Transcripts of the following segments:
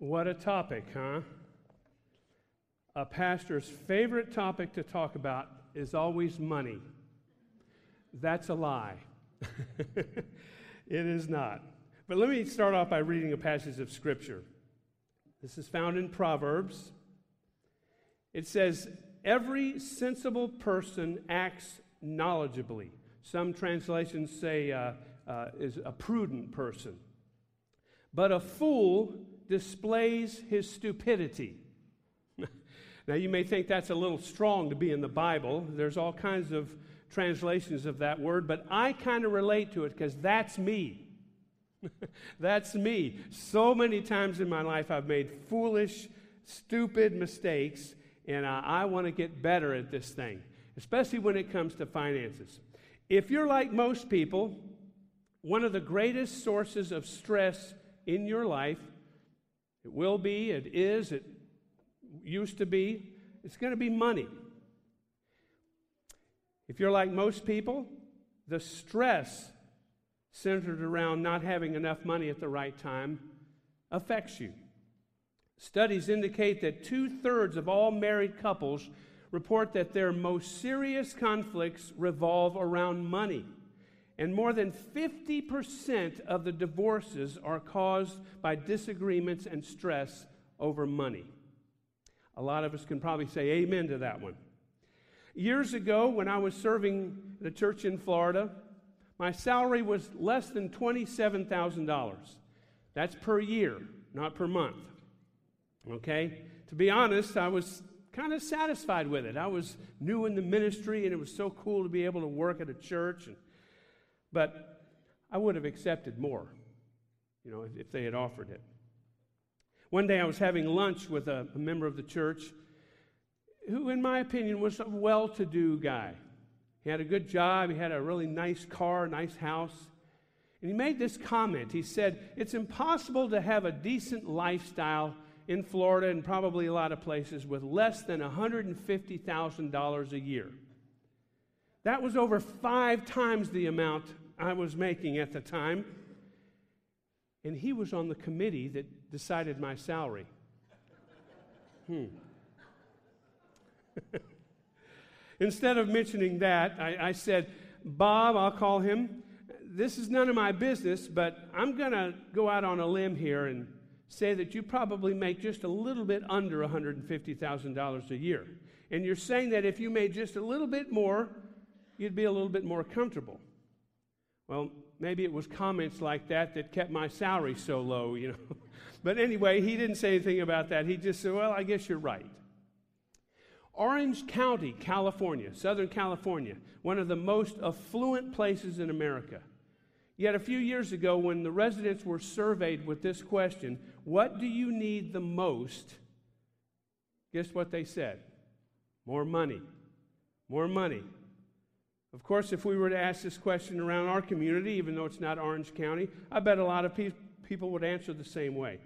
What a topic, huh? A pastor's favorite topic to talk about is always money. That's a lie. it is not. But let me start off by reading a passage of Scripture. This is found in Proverbs. It says, Every sensible person acts knowledgeably. Some translations say uh, uh, is a prudent person. But a fool displays his stupidity. now, you may think that's a little strong to be in the Bible. There's all kinds of translations of that word, but I kind of relate to it because that's me. that's me. So many times in my life, I've made foolish, stupid mistakes, and I, I want to get better at this thing, especially when it comes to finances. If you're like most people, one of the greatest sources of stress in your life it will be, it is, it used to be. It's going to be money. If you're like most people, the stress centered around not having enough money at the right time affects you. Studies indicate that two thirds of all married couples report that their most serious conflicts revolve around money and more than 50% of the divorces are caused by disagreements and stress over money. A lot of us can probably say amen to that one. Years ago, when I was serving the church in Florida, my salary was less than $27,000. That's per year, not per month. Okay? To be honest, I was kind of satisfied with it. I was new in the ministry, and it was so cool to be able to work at a church and but I would have accepted more, you know, if, they had offered it. One day I was having lunch with a, a member of the church who, in my opinion, was a well to do guy. He had a good job, he had a really nice car, nice house. And he made this comment. He said, It's impossible to have a decent lifestyle in Florida and probably a lot of places with less than $150,000 a year. That was over five times the amount I was making at the time. And he was on the committee that decided my salary. Hmm. Instead of mentioning that, I, I, said, Bob, I'll call him. This is none of my business, but I'm going to go out on a limb here and say that you probably make just a little bit under $150,000 a year. And you're saying that if you made just a little bit more, you'd be a little bit more comfortable. Well, maybe it was comments like that that kept my salary so low, you know. but anyway, he didn't say anything about that. He just said, Well, I guess you're right. Orange County, California, Southern California, one of the most affluent places in America. Yet a few years ago, when the residents were surveyed with this question, What do you need the most? Guess what they said? More money. More money. Of course, if we were to ask this question around our community, even though it's not Orange County, I bet a lot of pe- people would answer the same way.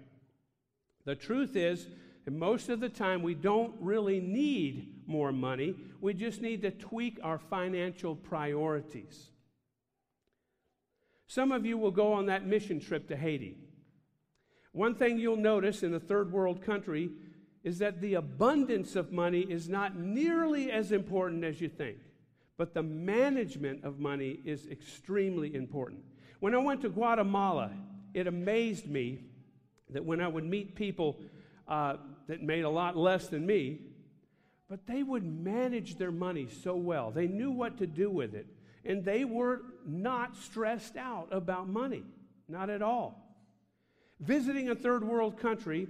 The truth is, most of the time, we don't really need more money. We just need to tweak our financial priorities. Some of you will go on that mission trip to Haiti. One thing you'll notice in a third world country is that the abundance of money is not nearly as important as you think. But the management of money is extremely important. When I went to Guatemala, it amazed me that when I would meet people uh, that made a lot less than me, but they would manage their money so well. They knew what to do with it. And they were not stressed out about money, not at all. Visiting a third world country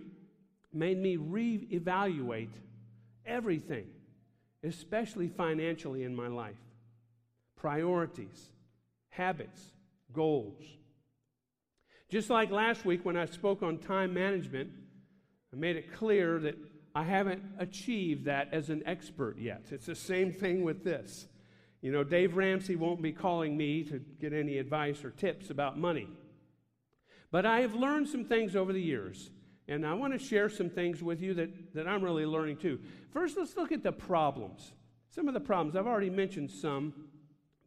made me reevaluate everything especially financially in my life priorities, habits, goals. Just like last week when I spoke on time management, I made it clear that I haven't achieved that as an expert yet. It's the same thing with this. You know, Dave Ramsey won't be calling me to get any advice or tips about money. But I have learned some things over the years and I want to share some things with you that, that I'm really learning too. First, let's look at the problems. Some of the problems, I've already mentioned some,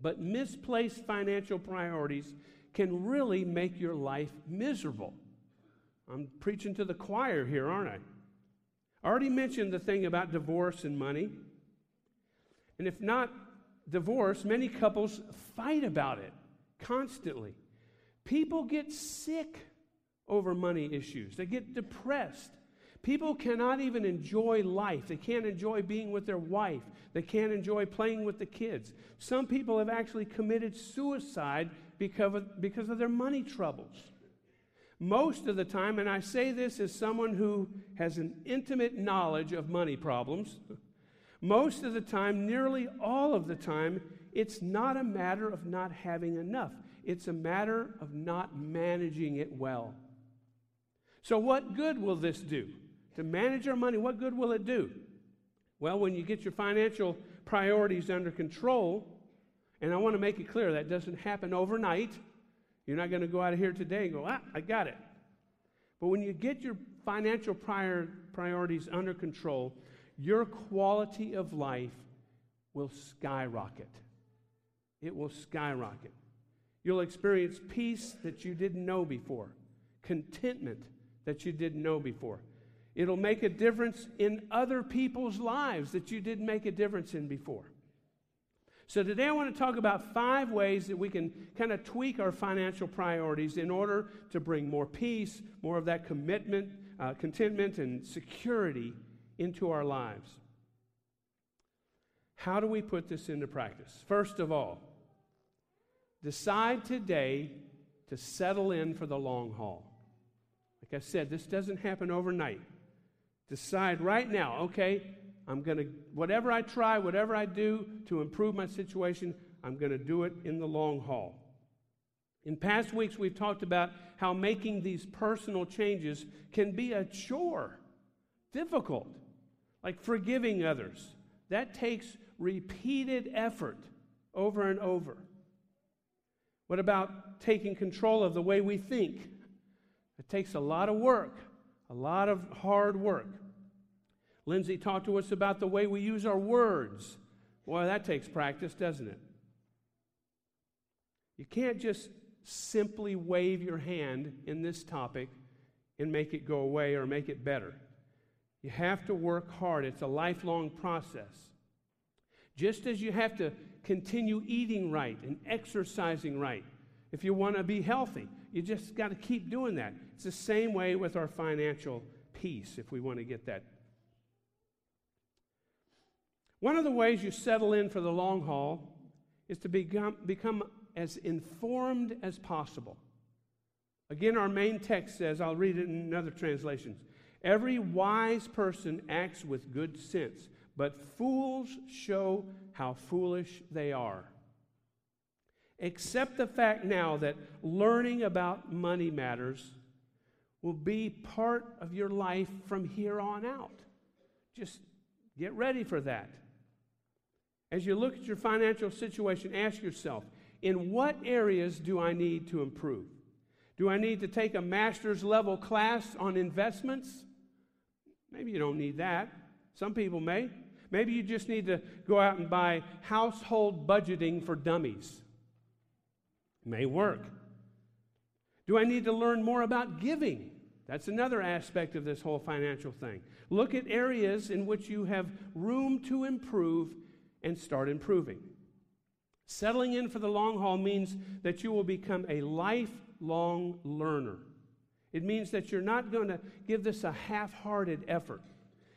but misplaced financial priorities can really make your life miserable. I'm preaching to the choir here, aren't I? I already mentioned the thing about divorce and money. And if not divorce, many couples fight about it constantly. People get sick over money issues, they get depressed. People cannot even enjoy life. They can't enjoy being with their wife. They can't enjoy playing with the kids. Some people have actually committed suicide because of, because of their money troubles. Most of the time, and I say this as someone who has an intimate knowledge of money problems, most of the time, nearly all of the time, it's not a matter of not having enough. It's a matter of not managing it well. So, what good will this do? To manage our money, what good will it do? Well, when you get your financial priorities under control, and I want to make it clear that doesn't happen overnight. You're not going to go out of here today and go, ah, I got it. But when you get your financial prior, priorities under control, your quality of life will skyrocket. It will skyrocket. You'll experience peace that you didn't know before, contentment that you didn't know before. It'll make a difference in other people's lives that you didn't make a difference in before. So, today I want to talk about five ways that we can kind of tweak our financial priorities in order to bring more peace, more of that commitment, uh, contentment, and security into our lives. How do we put this into practice? First of all, decide today to settle in for the long haul. Like I said, this doesn't happen overnight. Decide right now, okay, I'm going to, whatever I try, whatever I do to improve my situation, I'm going to do it in the long haul. In past weeks, we've talked about how making these personal changes can be a chore, difficult, like forgiving others. That takes repeated effort over and over. What about taking control of the way we think? Takes a lot of work, a lot of hard work. Lindsay talked to us about the way we use our words. Boy, that takes practice, doesn't it? You can't just simply wave your hand in this topic and make it go away or make it better. You have to work hard. It's a lifelong process. Just as you have to continue eating right and exercising right if you want to be healthy, you just got to keep doing that. It's the same way with our financial peace if we want to get that one of the ways you settle in for the long haul is to become, become as informed as possible. Again, our main text says, I'll read it in other translations every wise person acts with good sense, but fools show how foolish they are. Accept the fact now that learning about money matters will be part of your life from here on out. Just get ready for that. As you look at your financial situation, ask yourself in what areas do I need to improve? Do I need to take a master's level class on investments? Maybe you don't need that. Some people may. Maybe you just need to go out and buy household budgeting for dummies. May work. Do I need to learn more about giving? That's another aspect of this whole financial thing. Look at areas in which you have room to improve and start improving. Settling in for the long haul means that you will become a lifelong learner. It means that you're not going to give this a half hearted effort.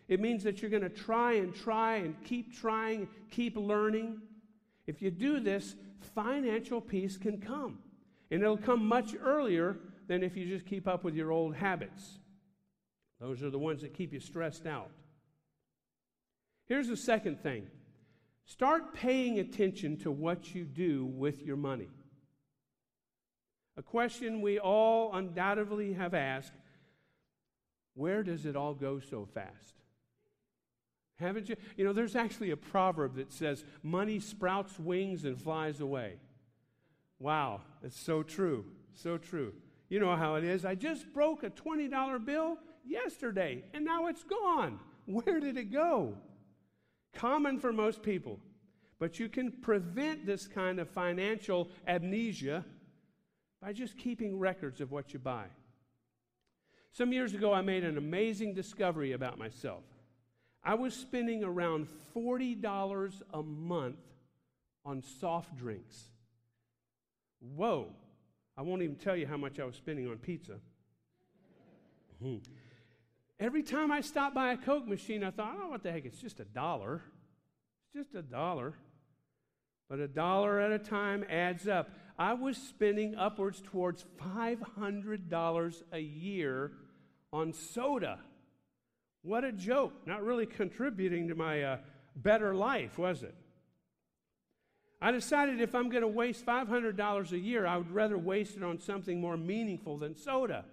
It means that you're going to try and try and keep trying, keep learning. If you do this, financial peace can come. And it'll come much earlier than if you just keep up with your old habits. Those are the ones that keep you stressed out. Here's the second thing Start paying attention to what you do with your money. A question we all undoubtedly have asked where does it all go so fast? Haven't you? You know, there's actually a proverb that says, money sprouts wings and flies away. Wow, it's so true. So true. You know how it is. I just broke a $20 bill yesterday and now it's gone. Where did it go? common for most people. But you can prevent this kind of financial amnesia by just keeping records of what you buy. Some years ago, I made an amazing discovery about myself. I was spending around $40 a month on soft drinks. Whoa. I won't even tell you how much I was spending on pizza. Hmm. Every time I stopped by a Coke machine, I thought, oh, what the heck, it's just a dollar. It's just a dollar. But a dollar at a time adds up. I was spending upwards towards $500 a year on soda. What a joke. Not really contributing to my uh, better life, was it? I decided if I'm going to waste $500 a year, I would rather waste it on something more meaningful than soda.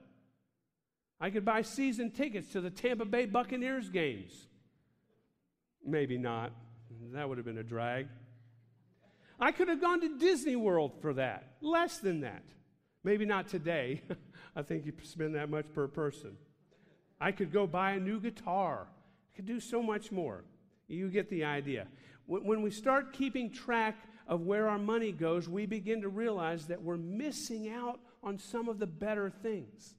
I could buy season tickets to the Tampa Bay Buccaneers games. Maybe not. That would have been a drag. I could have gone to Disney World for that. Less than that. Maybe not today. I think you spend that much per person. I could go buy a new guitar. I could do so much more. You get the idea. When we start keeping track of where our money goes, we begin to realize that we're missing out on some of the better things.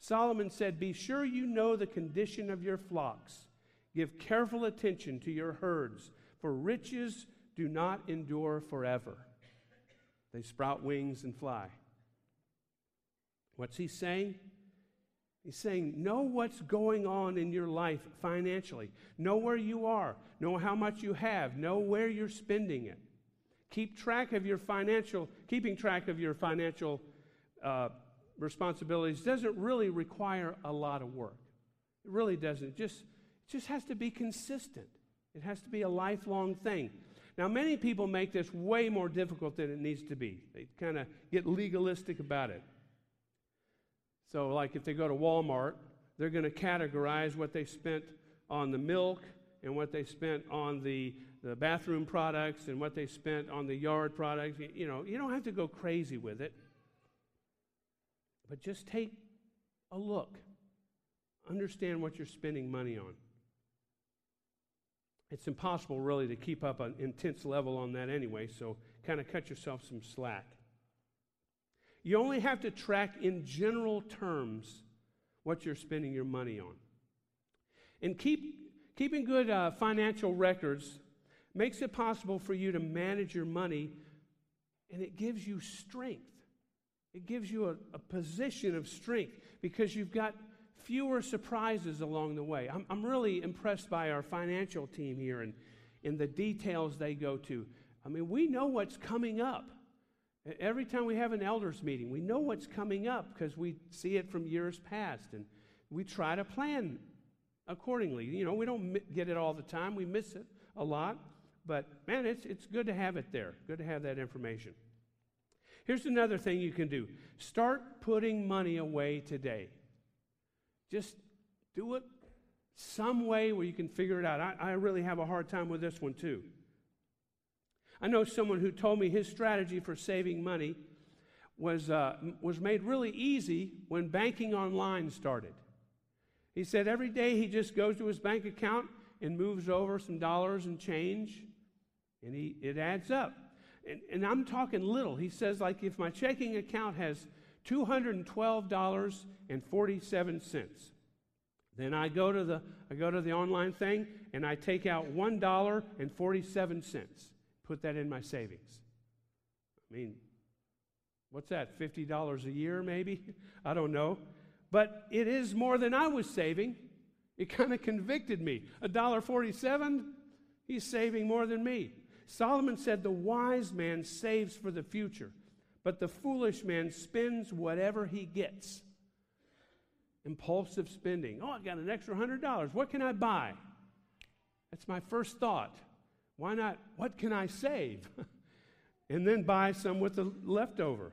Solomon said, Be sure you know the condition of your flocks. Give careful attention to your herds, for riches do not endure forever. They sprout wings and fly. What's he saying? He's saying, know what's going on in your life financially. Know where you are. Know how much you have. Know where you're spending it. Keep track of your financial, keeping track of your financial uh, responsibilities doesn't really require a lot of work. It really doesn't. It just, it just has to be consistent. It has to be a lifelong thing. Now, many people make this way more difficult than it needs to be. They kind of get legalistic about it. So, like if they go to Walmart, they're going to categorize what they spent on the milk and what they spent on the, the bathroom products and what they spent on the yard products. You, you know, you don't have to go crazy with it, but just take a look. Understand what you're spending money on. It's impossible, really, to keep up an intense level on that anyway, so kind of cut yourself some slack. You only have to track in general terms what you're spending your money on. And keep, keeping good uh, financial records makes it possible for you to manage your money, and it gives you strength. It gives you a, a position of strength because you've got fewer surprises along the way. I'm, I'm really impressed by our financial team here and in the details they go to. I mean, we know what's coming up. Every time we have an elders meeting, we know what's coming up because we see it from years past and we try to plan accordingly. You know, we don't get it all the time, we miss it a lot, but man, it's, it's good to have it there. Good to have that information. Here's another thing you can do start putting money away today. Just do it some way where you can figure it out. I, I really have a hard time with this one, too. I know someone who told me his strategy for saving money was, uh, was made really easy when banking online started. He said every day he just goes to his bank account and moves over some dollars and change, and he, it adds up. And, and I'm talking little. He says, like, if my checking account has $212.47, then I go to the I go to the online thing and I take out $1.47 put that in my savings. I mean, what's that, $50 a year maybe? I don't know. But it is more than I was saving. It kind of convicted me. $1.47, he's saving more than me. Solomon said, The wise man saves for the future, but the foolish man spends whatever he gets. Impulsive spending. Oh, I got an extra $100. What can I buy? That's my first thought. Why not, what can I save? and then buy some with the leftover.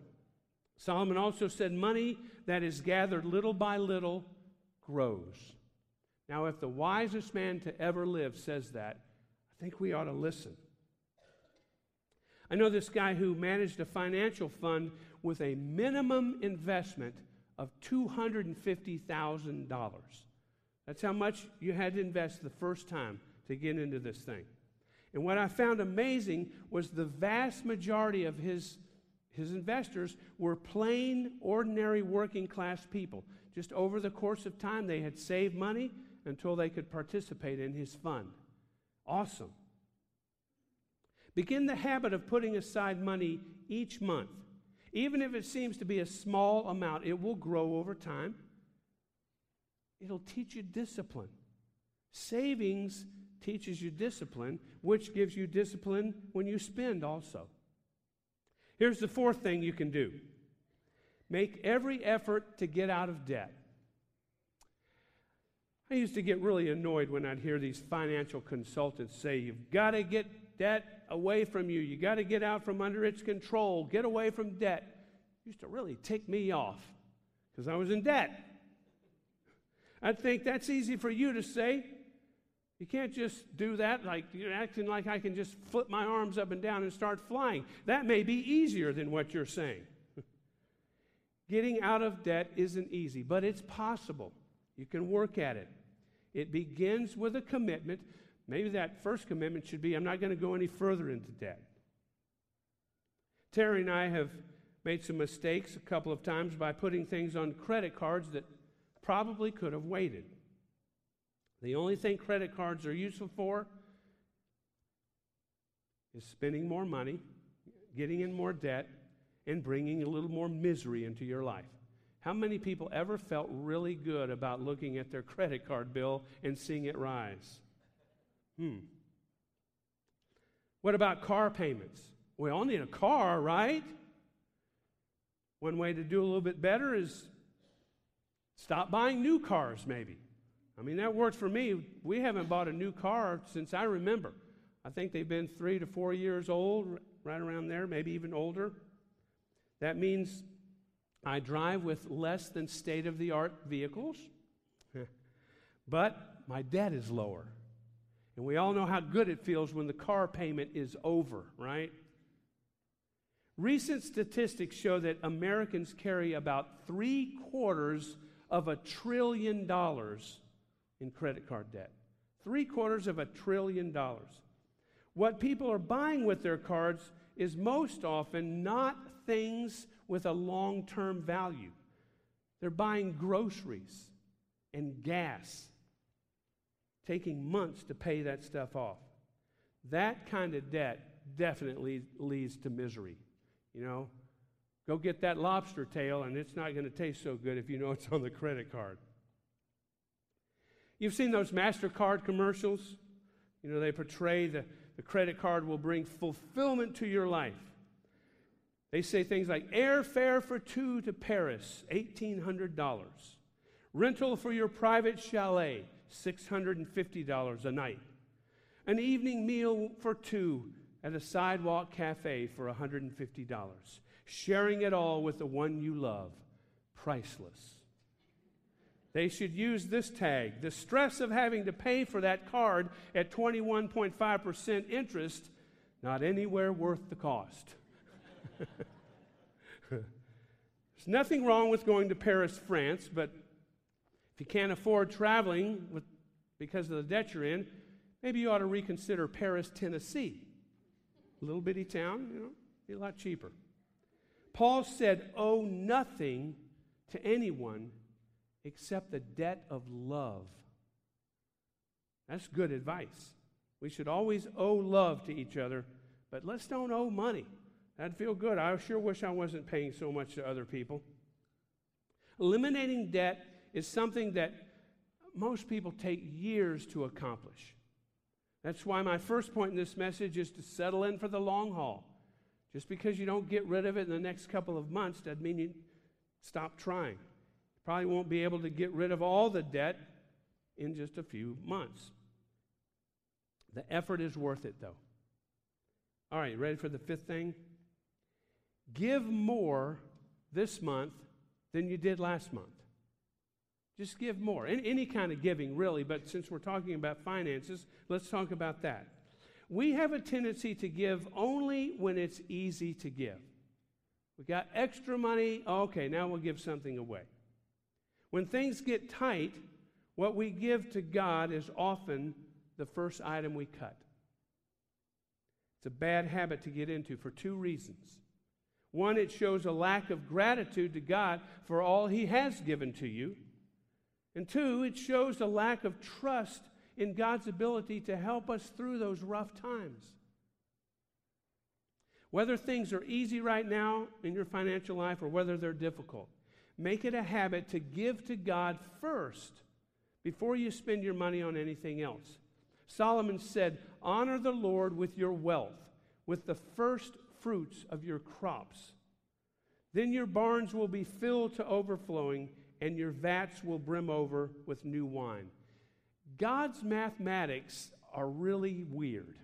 Solomon also said, Money that is gathered little by little grows. Now, if the wisest man to ever live says that, I think we ought to listen. I know this guy who managed a financial fund with a minimum investment of $250,000. That's how much you had to invest the first time to get into this thing. And what I found amazing was the vast majority of his, his investors were plain, ordinary, working class people. just over the course of time, they had saved money until they could participate in his fund. Awesome. Begin the habit of putting aside money each month. Even if it seems to be a small amount, it will grow over time. It'll teach you discipline. Savings teaches you discipline, which gives you discipline when you spend also. Here's the fourth thing you can do make every effort to get out of debt. I used to get really annoyed when I'd hear these financial consultants say, You've got to get debt away from you. You got to get out from under its control. Get away from debt. It used to really tick me off because I was in debt. I think that's easy for you to say. You can't just do that like you're acting like I can just flip my arms up and down and start flying. That may be easier than what you're saying. Getting out of debt isn't easy, but it's possible. You can work at it. It begins with a commitment. Maybe that first commitment should be I'm not going to go any further into debt. Terry and I have made some mistakes a couple of times by putting things on credit cards that probably could have waited. The only thing credit cards are useful for is spending more money, getting in more debt, and bringing a little more misery into your life. How many people ever felt really good about looking at their credit card bill and seeing it rise? Hmm. What about car payments? We all need a car, right? One way to do a little bit better is stop buying new cars, maybe. I mean, that worked for me. We haven't bought a new car since I remember. I think they've been three to four years old, right around there, maybe even older. That means I drive with less than state of the art vehicles, but my debt is lower. And we all know how good it feels when the car payment is over, right? Recent statistics show that Americans carry about three quarters of a trillion dollars in credit card debt. Three quarters of a trillion dollars. What people are buying with their cards is most often not things with a long term value. They're buying groceries and gas, taking months to pay that stuff off. That kind of debt definitely leads to misery. You know, go get that lobster tail, and it's not going to taste so good if you know it's on the credit card. You've seen those MasterCard commercials? You know, they portray the, the credit card will bring fulfillment to your life. They say things like airfare for two to Paris, $1,800. Rental for your private chalet, $650 a night. An evening meal for two at a sidewalk cafe for $150. Sharing it all with the one you love, priceless. They should use this tag. The stress of having to pay for that card at 21.5% interest, not anywhere worth the cost. There's nothing wrong with going to Paris, France, but if you can't afford traveling with, because of the debt you're in, maybe you ought to reconsider Paris, Tennessee. A little bitty town, you know, be a lot cheaper. Paul said, Owe nothing to anyone except the debt of love. That's good advice. We should always owe love to each other, but let's don't owe money. That'd feel good. I sure wish I wasn't paying so much to other people. Eliminating debt is something that most people take years to accomplish. That's why my first point in this message is to settle in for the long haul. Just because you don't get rid of it in the next couple of months doesn't mean you stop trying. Probably won't be able to get rid of all the debt in just a few months. The effort is worth it, though. All right, ready for the fifth thing? Give more this month than you did last month. Just give more. Any, any kind of giving, really, but since we're talking about finances, let's talk about that. We have a tendency to give only when it's easy to give. We got extra money, okay, now we'll give something away. When things get tight, what we give to God is often the first item we cut. It's a bad habit to get into for two reasons. One, it shows a lack of gratitude to God for all He has given to you. And two, it shows a lack of trust in God's ability to help us through those rough times. Whether things are easy right now in your financial life or whether they're difficult, make it a habit to give to God first before you spend your money on anything else. Solomon said, Honor the Lord with your wealth, with the first fruits of your crops. Then your barns will be filled to overflowing, and your vats will brim over with new wine. God's mathematics are really weird.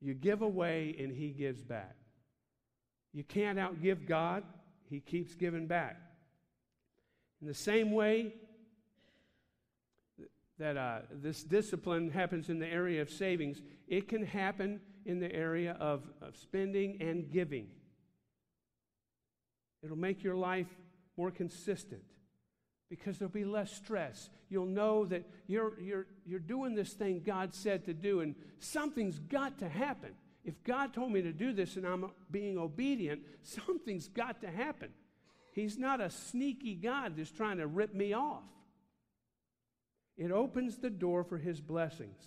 You give away, and He gives back. You can't outgive God, He keeps giving back. In the same way, that uh, this discipline happens in the area of savings, it can happen in the area of, of spending and giving. It'll make your life more consistent because there'll be less stress. You'll know that you're, you're, you're doing this thing God said to do, and something's got to happen. If God told me to do this and I'm being obedient, something's got to happen. He's not a sneaky God that's trying to rip me off. It opens the door for his blessings.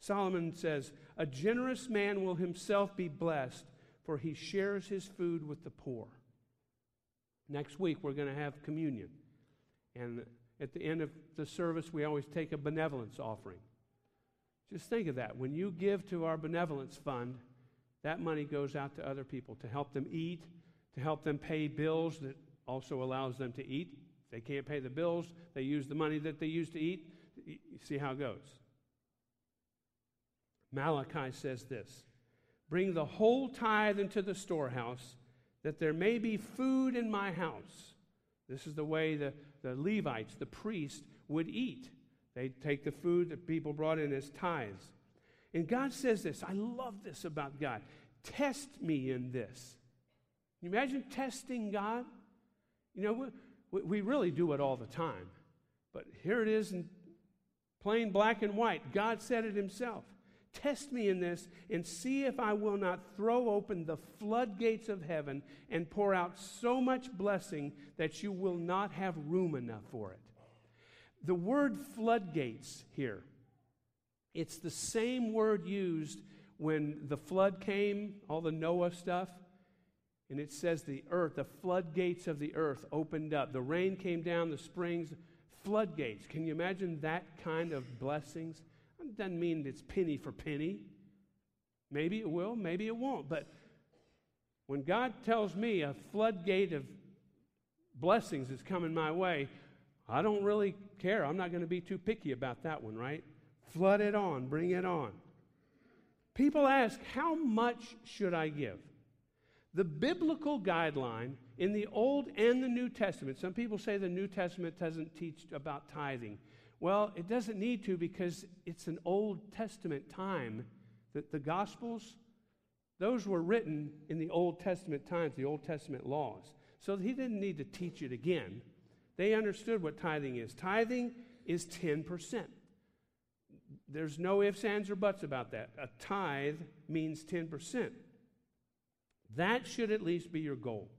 Solomon says, A generous man will himself be blessed, for he shares his food with the poor. Next week, we're going to have communion. And at the end of the service, we always take a benevolence offering. Just think of that. When you give to our benevolence fund, that money goes out to other people to help them eat, to help them pay bills that also allows them to eat. If they can't pay the bills, they use the money that they use to eat. You see how it goes. Malachi says this Bring the whole tithe into the storehouse, that there may be food in my house. This is the way the, the Levites, the priests, would eat. They'd take the food that people brought in as tithes. And God says this I love this about God. Test me in this. Can you imagine testing God? You know, we, we really do it all the time. But here it is in plain black and white. God said it himself. Test me in this and see if I will not throw open the floodgates of heaven and pour out so much blessing that you will not have room enough for it. The word floodgates here, it's the same word used when the flood came, all the Noah stuff. And it says the earth, the floodgates of the earth opened up. The rain came down, the springs, floodgates. Can you imagine that kind of blessings? It doesn't mean it's penny for penny. Maybe it will, maybe it won't. But when God tells me a floodgate of blessings is coming my way, I don't really care. I'm not going to be too picky about that one, right? Flood it on, bring it on. People ask, How much should I give? The biblical guideline in the Old and the New Testament, some people say the New Testament doesn't teach about tithing. Well, it doesn't need to because it's an Old Testament time that the Gospels, those were written in the Old Testament times, the Old Testament laws. So he didn't need to teach it again. They understood what tithing is. Tithing is 10%. There's no ifs, ands, or buts about that. A tithe means 10%. That should at least be your goal.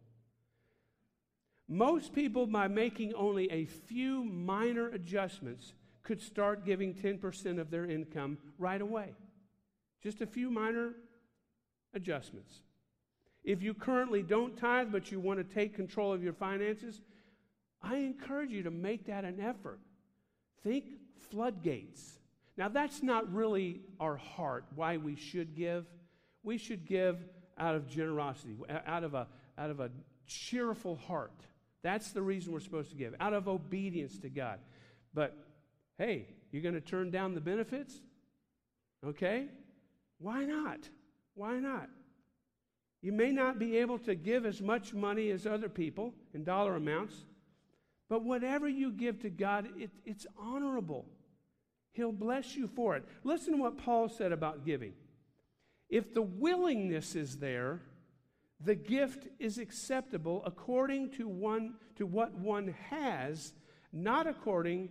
Most people, by making only a few minor adjustments, could start giving 10% of their income right away. Just a few minor adjustments. If you currently don't tithe, but you want to take control of your finances, I encourage you to make that an effort. Think floodgates. Now, that's not really our heart, why we should give. We should give out of generosity, out of a, out of a cheerful heart. That's the reason we're supposed to give, out of obedience to God. But hey, you're going to turn down the benefits? Okay? Why not? Why not? You may not be able to give as much money as other people in dollar amounts, but whatever you give to God, it, it's honorable. He'll bless you for it. Listen to what Paul said about giving. If the willingness is there, the gift is acceptable according to one to what one has, not according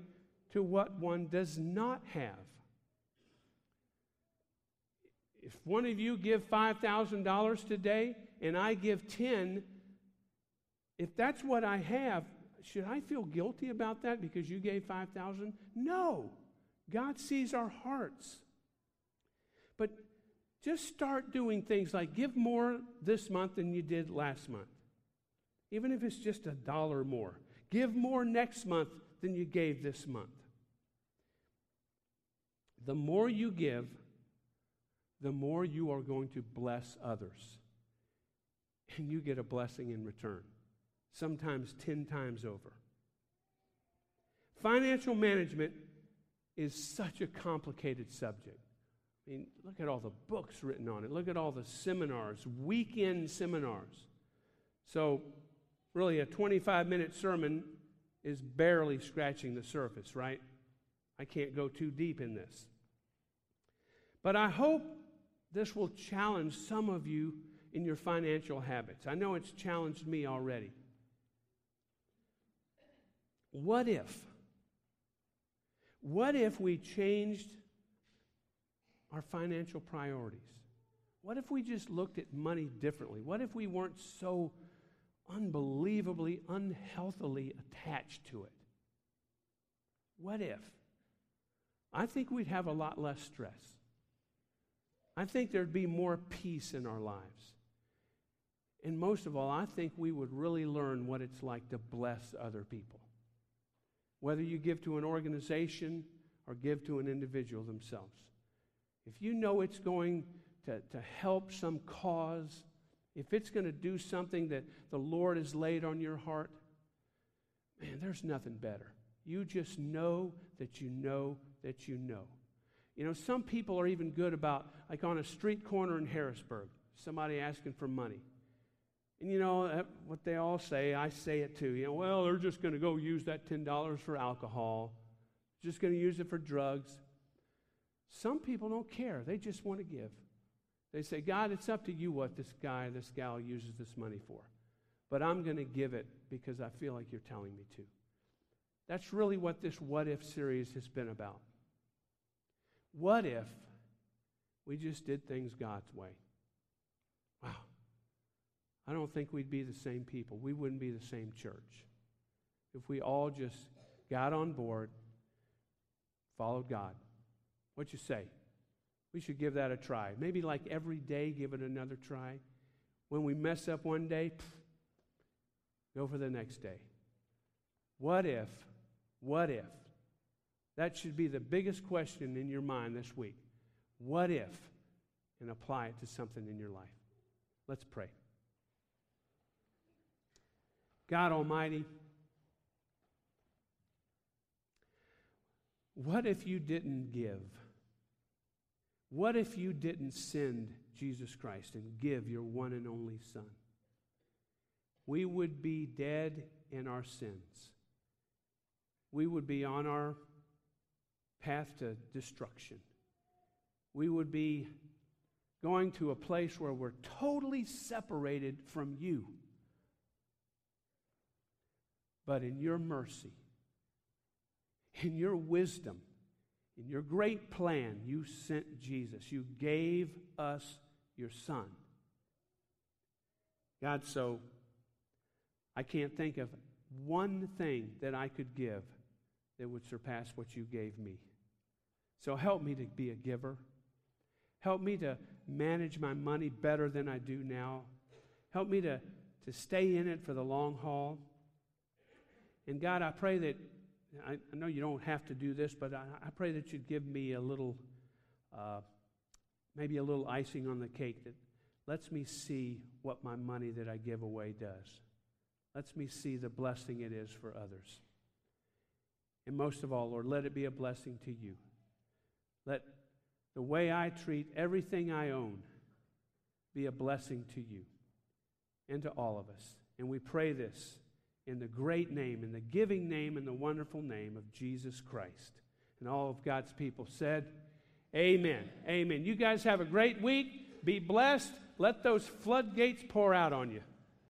to what one does not have. If one of you give $5,000 today and I give 10, if that's what I have, should I feel guilty about that because you gave 5,000? No. God sees our hearts. But just start doing things like give more this month than you did last month. Even if it's just a dollar more. Give more next month than you gave this month. The more you give, the more you are going to bless others. And you get a blessing in return, sometimes 10 times over. Financial management is such a complicated subject. I mean, look at all the books written on it. Look at all the seminars, weekend seminars. So, really, a 25 minute sermon is barely scratching the surface, right? I can't go too deep in this. But I hope this will challenge some of you in your financial habits. I know it's challenged me already. What if? What if we changed our financial priorities? What if we just looked at money differently? What if we weren't so unbelievably, unhealthily attached to it? What if? I think we'd have a lot less stress. I think there'd be more peace in our lives. And most of all, I think we would really learn what it's like to bless other people. Whether you give to an organization or give to an individual themselves. If you know it's going to, to help some cause, if it's going to do something that the Lord has laid on your heart, man, there's nothing better. You just know that you know that you know. You know, some people are even good about, like on a street corner in Harrisburg, somebody asking for money. And you know, what they all say, I say it too. You know, well, they're just going to go use that $10 for alcohol, just going to use it for drugs. Some people don't care, they just want to give. They say, God, it's up to you what this guy, this gal uses this money for. But I'm going to give it because I feel like you're telling me to. That's really what this What If series has been about. What if we just did things God's way? Wow. I don't think we'd be the same people. We wouldn't be the same church. If we all just got on board, followed God. What you say? We should give that a try. Maybe like every day, give it another try. When we mess up one day, pff, go for the next day. What if? What if? That should be the biggest question in your mind this week. What if? And apply it to something in your life. Let's pray. God Almighty, what if you didn't give? What if you didn't send Jesus Christ and give your one and only Son? We would be dead in our sins. We would be on our path to destruction. We would be going to a place where we're totally separated from you. But in your mercy, in your wisdom, in your great plan, you sent Jesus. You gave us your Son. God, so I can't think of one thing that I could give that would surpass what you gave me. So help me to be a giver. Help me to manage my money better than I do now. Help me to, to stay in it for the long haul. And God, I pray that, I, I know you don't have to do this, but I, I pray that you'd give me a little, uh, maybe a little icing on the cake that lets me see what my money that I give away does. Lets me see the blessing it is for others. And most of all, Lord, let it be a blessing to you. Let the way I treat everything I own be a blessing to you and to all of us. And we pray this in the great name, in the giving name, in the wonderful name of Jesus Christ. And all of God's people said, Amen. Amen. You guys have a great week. Be blessed. Let those floodgates pour out on you.